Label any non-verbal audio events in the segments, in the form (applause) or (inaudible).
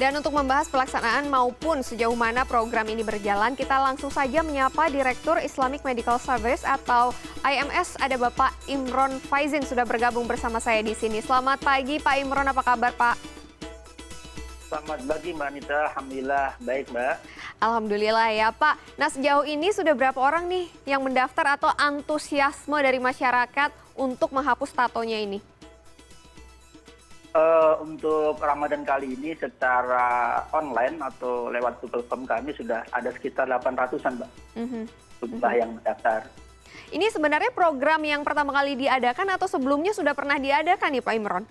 Dan untuk membahas pelaksanaan maupun sejauh mana program ini berjalan, kita langsung saja menyapa Direktur Islamic Medical Service atau IMS ada Bapak Imron Faizin sudah bergabung bersama saya di sini. Selamat pagi Pak Imron, apa kabar Pak? Selamat pagi Mbak Anita, Alhamdulillah baik Mbak. Alhamdulillah ya Pak. Nah sejauh ini sudah berapa orang nih yang mendaftar atau antusiasme dari masyarakat untuk menghapus tatonya ini? Uh, untuk Ramadan kali ini secara online atau lewat Google Form kami sudah ada sekitar 800-an Mbak. Mm -hmm. Jumlah yang mendaftar. Ini sebenarnya program yang pertama kali diadakan atau sebelumnya sudah pernah diadakan nih Pak Imron?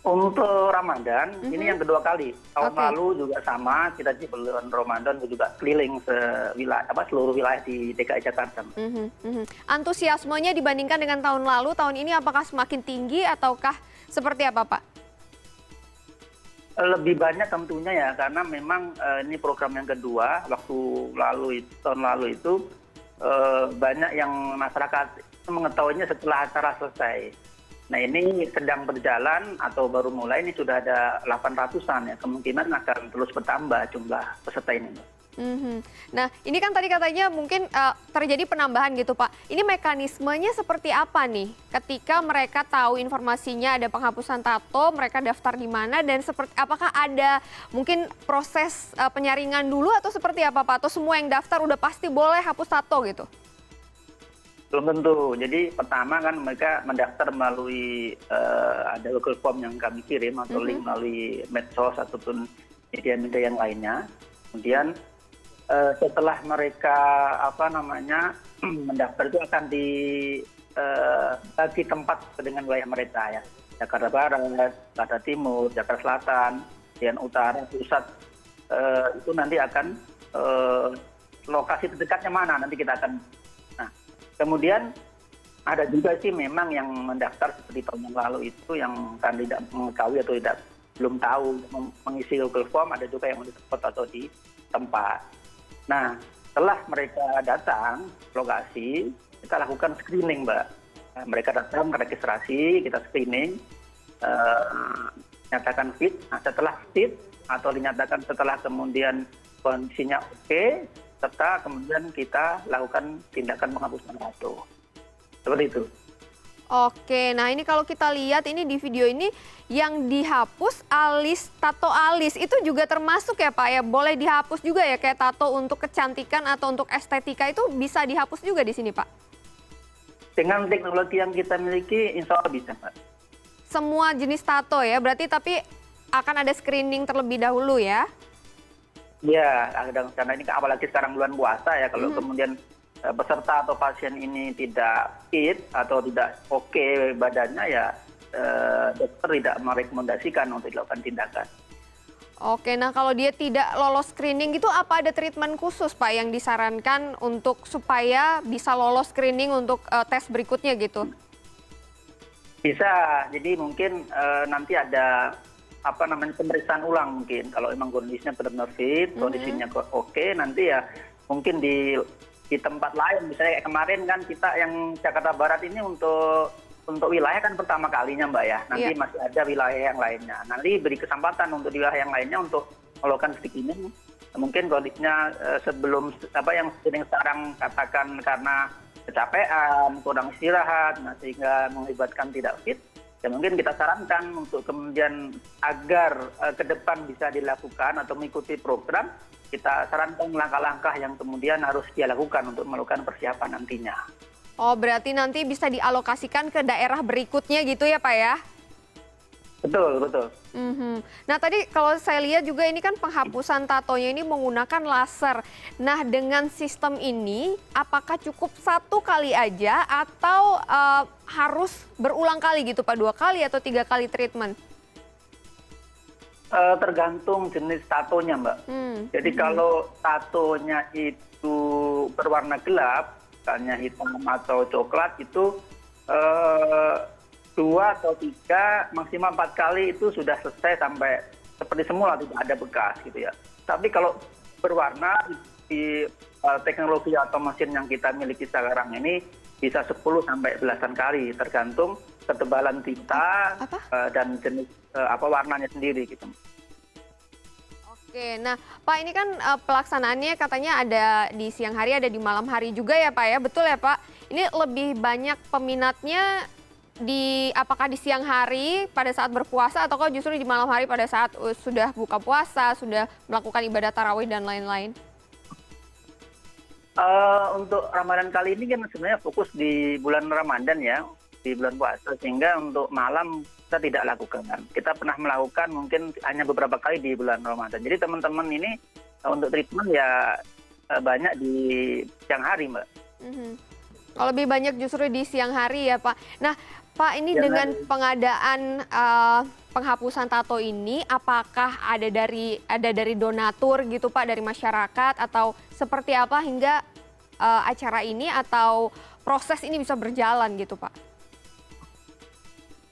Untuk Ramadan, mm -hmm. ini yang kedua kali. Tahun okay. lalu juga sama, kita di bulan Ramadan juga keliling se wilayah, apa, seluruh wilayah di DKI Jakarta. Mm -hmm. Antusiasmenya dibandingkan dengan tahun lalu, tahun ini apakah semakin tinggi ataukah seperti apa Pak? Lebih banyak tentunya ya, karena memang uh, ini program yang kedua. Waktu lalu tahun lalu itu uh, banyak yang masyarakat mengetahuinya setelah acara selesai. Nah ini sedang berjalan atau baru mulai ini sudah ada 800-an ya. Kemungkinan akan terus bertambah jumlah peserta ini. Mm -hmm. Nah, ini kan tadi katanya mungkin uh, terjadi penambahan gitu, Pak. Ini mekanismenya seperti apa nih? Ketika mereka tahu informasinya ada penghapusan tato, mereka daftar di mana dan seperti apakah ada mungkin proses uh, penyaringan dulu atau seperti apa, Pak? Atau semua yang daftar udah pasti boleh hapus tato gitu? Belum tentu. Jadi pertama kan mereka mendaftar melalui uh, ada Google Form yang kami kirim atau mm -hmm. link melalui medsos ataupun media-media yang lainnya. Kemudian setelah mereka apa namanya (clears throat) mendaftar itu akan dibagi eh, tempat dengan wilayah mereka ya Jakarta Barat, Jakarta Timur, Jakarta Selatan, dan Utara, Pusat uh, itu nanti akan lokasi terdekatnya mana nanti kita akan. Nah kemudian ada juga sih memang yang mendaftar seperti tahun yang lalu itu yang kan tidak mengetahui atau tidak belum tahu mengisi Google Form ada juga yang di tempat atau di tempat nah setelah mereka datang lokasi kita lakukan screening mbak. Nah, mereka datang registrasi kita screening uh, nyatakan fit. Nah setelah fit atau dinyatakan setelah kemudian kondisinya oke serta kemudian kita lakukan tindakan penghapusan tato seperti itu Oke, nah ini kalau kita lihat ini di video ini yang dihapus alis tato alis itu juga termasuk ya Pak ya boleh dihapus juga ya kayak tato untuk kecantikan atau untuk estetika itu bisa dihapus juga di sini Pak? Dengan teknologi yang kita miliki insya Allah bisa Pak. Semua jenis tato ya berarti tapi akan ada screening terlebih dahulu ya? Ya, karena ini apalagi sekarang bulan puasa ya kalau mm -hmm. kemudian peserta atau pasien ini tidak fit atau tidak oke badannya ya eh, dokter tidak merekomendasikan untuk dilakukan tindakan. Oke, nah kalau dia tidak lolos screening itu apa ada treatment khusus Pak yang disarankan untuk supaya bisa lolos screening untuk uh, tes berikutnya gitu? Bisa, jadi mungkin uh, nanti ada apa namanya pemeriksaan ulang mungkin kalau emang kondisinya benar-benar fit, mm -hmm. kondisinya oke, nanti ya mungkin di di tempat lain. Misalnya kayak kemarin kan kita yang Jakarta Barat ini untuk untuk wilayah kan pertama kalinya mbak ya. Nanti yeah. masih ada wilayah yang lainnya. Nanti beri kesempatan untuk wilayah yang lainnya untuk melakukan screening mungkin kondisinya uh, sebelum apa yang sering sekarang katakan karena kecapean kurang istirahat nah, sehingga mengakibatkan tidak fit ya mungkin kita sarankan untuk kemudian agar uh, ke depan bisa dilakukan atau mengikuti program kita sarankan langkah-langkah yang kemudian harus dia lakukan untuk melakukan persiapan nantinya. Oh, berarti nanti bisa dialokasikan ke daerah berikutnya gitu ya Pak ya? Betul, betul. Mm -hmm. Nah tadi kalau saya lihat juga ini kan penghapusan tatonya ini menggunakan laser. Nah dengan sistem ini apakah cukup satu kali aja atau uh, harus berulang kali gitu Pak? Dua kali atau tiga kali treatment? Uh, tergantung jenis tatonya mbak. Hmm. Jadi hmm. kalau tatonya itu berwarna gelap, misalnya hitam atau coklat itu uh, dua atau tiga maksimal empat kali itu sudah selesai sampai seperti semula tidak ada bekas gitu ya. Tapi kalau berwarna di uh, teknologi atau mesin yang kita miliki sekarang ini bisa 10 sampai belasan kali tergantung ketebalan tinta uh, dan jenis uh, apa warnanya sendiri gitu. Oke, nah Pak ini kan uh, pelaksanaannya katanya ada di siang hari, ada di malam hari juga ya Pak ya, betul ya Pak? Ini lebih banyak peminatnya di apakah di siang hari pada saat berpuasa atau justru di malam hari pada saat uh, sudah buka puasa, sudah melakukan ibadah tarawih dan lain-lain? Uh, untuk Ramadan kali ini kan sebenarnya fokus di bulan Ramadan ya, di bulan puasa sehingga untuk malam kita tidak lakukan. Kita pernah melakukan mungkin hanya beberapa kali di bulan Ramadan. Jadi teman-teman ini eh, untuk treatment ya eh, banyak di siang hari, Mbak. Mm-hmm. Oh, lebih banyak justru di siang hari ya, Pak. Nah, Pak ini siang dengan hari. pengadaan uh, penghapusan tato ini, apakah ada dari ada dari donatur gitu, Pak, dari masyarakat atau seperti apa hingga uh, acara ini atau proses ini bisa berjalan gitu, Pak?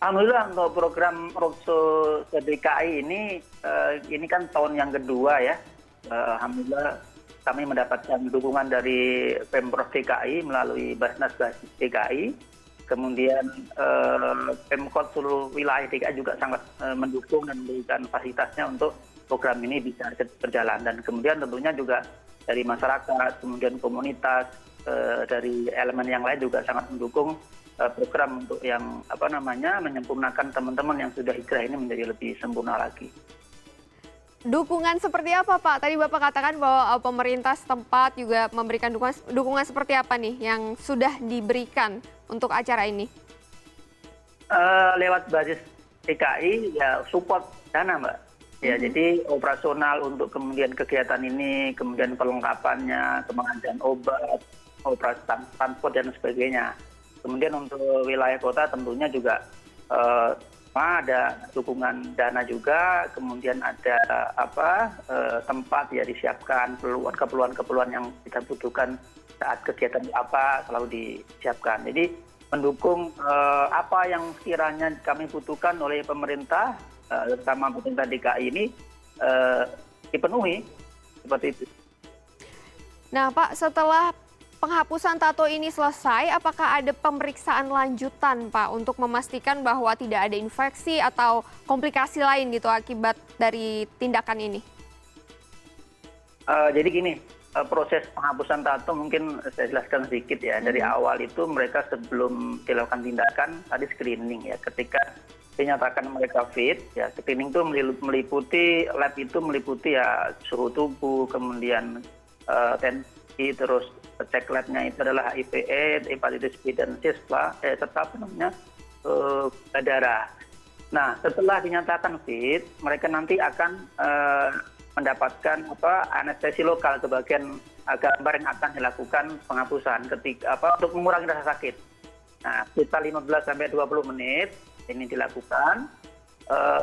Alhamdulillah untuk program roadshow dki ini uh, ini kan tahun yang kedua ya. Uh, alhamdulillah kami mendapatkan dukungan dari pemprov dki melalui basnas basis dki. Kemudian uh, pemkot seluruh wilayah dki juga sangat mendukung dan memberikan fasilitasnya untuk program ini bisa berjalan dan kemudian tentunya juga dari masyarakat kemudian komunitas uh, dari elemen yang lain juga sangat mendukung Eh, program untuk yang apa namanya menyempurnakan teman-teman yang sudah hijrah ini menjadi lebih sempurna lagi. Dukungan seperti apa Pak? Tadi Bapak katakan bahwa eh, pemerintah setempat juga memberikan dukungan, dukungan seperti apa nih yang sudah diberikan untuk acara ini? Uh, lewat basis DKI ya support dana Mbak. Ya, jadi operasional untuk kemudian kegiatan ini, kemudian perlengkapannya, pengadaan obat, operasi transport dan sebagainya. Kemudian untuk wilayah kota tentunya juga eh, ada dukungan dana juga kemudian ada apa eh, tempat ya disiapkan keperluan keperluan keperluan yang kita butuhkan saat kegiatan apa selalu disiapkan. Jadi mendukung eh, apa yang kiranya kami butuhkan oleh pemerintah terutama pemerintah DKI ini dipenuhi seperti itu. Nah Pak setelah penghapusan tato ini selesai, apakah ada pemeriksaan lanjutan Pak untuk memastikan bahwa tidak ada infeksi atau komplikasi lain gitu akibat dari tindakan ini? Uh, jadi gini, uh, proses penghapusan tato mungkin saya jelaskan sedikit ya. Dari hmm. awal itu mereka sebelum dilakukan tindakan tadi screening ya. Ketika dinyatakan mereka fit, ya screening itu meliputi lab itu meliputi ya suhu tubuh, kemudian uh, tensi, terus cek labnya itu adalah hiv aids hepatitis b dan c eh, serta apa namanya eh, darah. Nah setelah dinyatakan fit mereka nanti akan eh, mendapatkan apa anestesi lokal ke bagian gambar yang akan dilakukan penghapusan ketika apa untuk mengurangi rasa sakit. Nah kita 15 sampai 20 menit ini dilakukan Eh,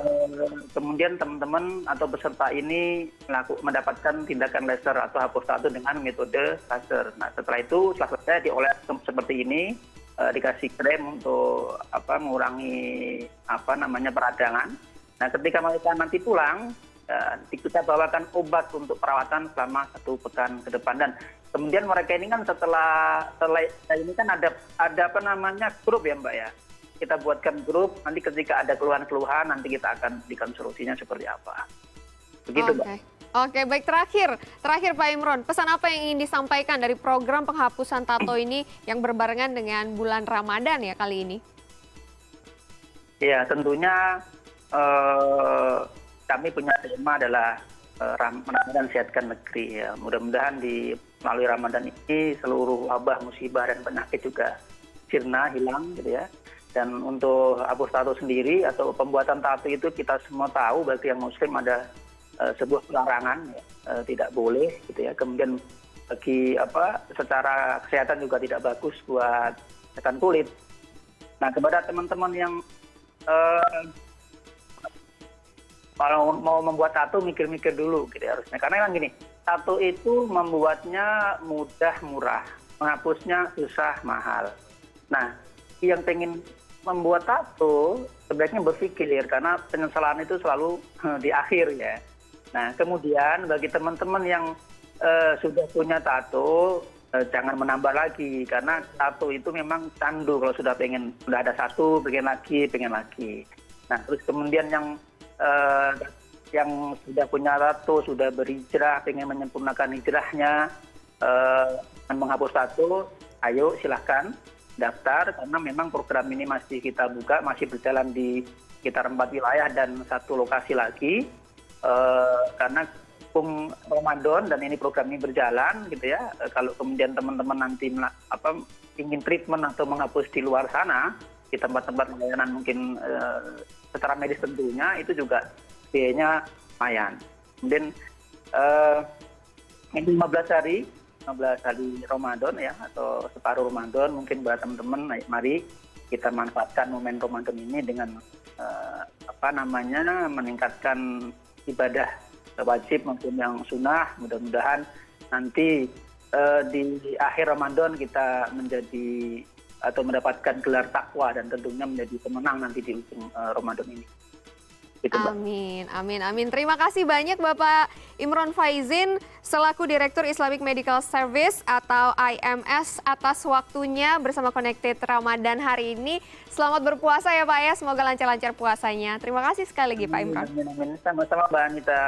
kemudian teman teman atau peserta ini mendapatkan tindakan laser atau hapus tato dengan metode laser. Nah setelah itu setelah selesai dioles seperti ini uh, dikasih krem untuk apa mengurangi apa namanya peradangan. Nah ketika mereka nanti pulang uh, kita bawakan obat untuk perawatan selama satu pekan ke depan dan kemudian mereka ini kan setelah setelah ini kan ada ada apa namanya grup ya mbak ya kita buatkan grup nanti ketika ada keluhan keluhan nanti kita akan berikan solusinya seperti apa. Begitu mbak. Oke, baik. Terakhir, terakhir Pak Imron, pesan apa yang ingin disampaikan dari program penghapusan tato ini yang berbarengan dengan bulan Ramadan ya kali ini? Ya, tentunya eh, kami punya tema adalah eh, Ramadan sehatkan negeri ya. Mudah-mudahan di melalui Ramadan ini seluruh wabah, musibah dan penyakit juga sirna hilang gitu ya dan untuk hapus tato sendiri atau pembuatan tato itu kita semua tahu bagi yang muslim ada uh, sebuah pelarangan ya, uh, tidak boleh gitu ya. Kemudian bagi apa secara kesehatan juga tidak bagus buat kesehatan kulit. Nah kepada teman-teman yang uh, mau membuat tato mikir-mikir dulu gitu ya, harusnya. Karena memang gini tato itu membuatnya mudah murah menghapusnya susah mahal. Nah yang pengen membuat tato sebaiknya berpikir karena penyesalan itu selalu eh, di akhir ya. Nah kemudian bagi teman-teman yang uh, sudah punya tato uh, jangan menambah lagi karena tato itu memang candu kalau sudah pengen sudah ada satu pengen lagi pengen lagi. Nah terus kemudian yang uh, yang sudah punya tato, sudah berhijrah, ingin menyempurnakan hijrahnya, eh, menghapus tato, ayo silahkan daftar karena memang program ini masih kita buka, masih berjalan di sekitar empat wilayah dan satu lokasi lagi. Eh, karena hukum Ramadan dan ini program ini berjalan gitu ya. Eh, kalau kemudian teman-teman nanti apa ingin treatment atau menghapus di luar sana di tempat-tempat layanan mungkin eh, secara medis tentunya itu juga biayanya lumayan. Kemudian ini 15 hari 15 hari Ramadan ya atau separuh Ramadan mungkin buat teman-teman mari kita manfaatkan momen Ramadan ini dengan eh, apa namanya meningkatkan ibadah wajib maupun yang sunnah mudah-mudahan nanti uh, di akhir Ramadan kita menjadi atau mendapatkan gelar takwa dan tentunya menjadi pemenang nanti di ujung uh, Ramadan ini. Gitu, amin, amin, amin. Terima kasih banyak Bapak Imron Faizin selaku Direktur Islamic Medical Service atau IMS atas waktunya bersama Connected Ramadan hari ini. Selamat berpuasa ya Pak ya, semoga lancar-lancar puasanya. Terima kasih sekali lagi Pak Imron. Amin, amin. Sama-sama Mbak Anita.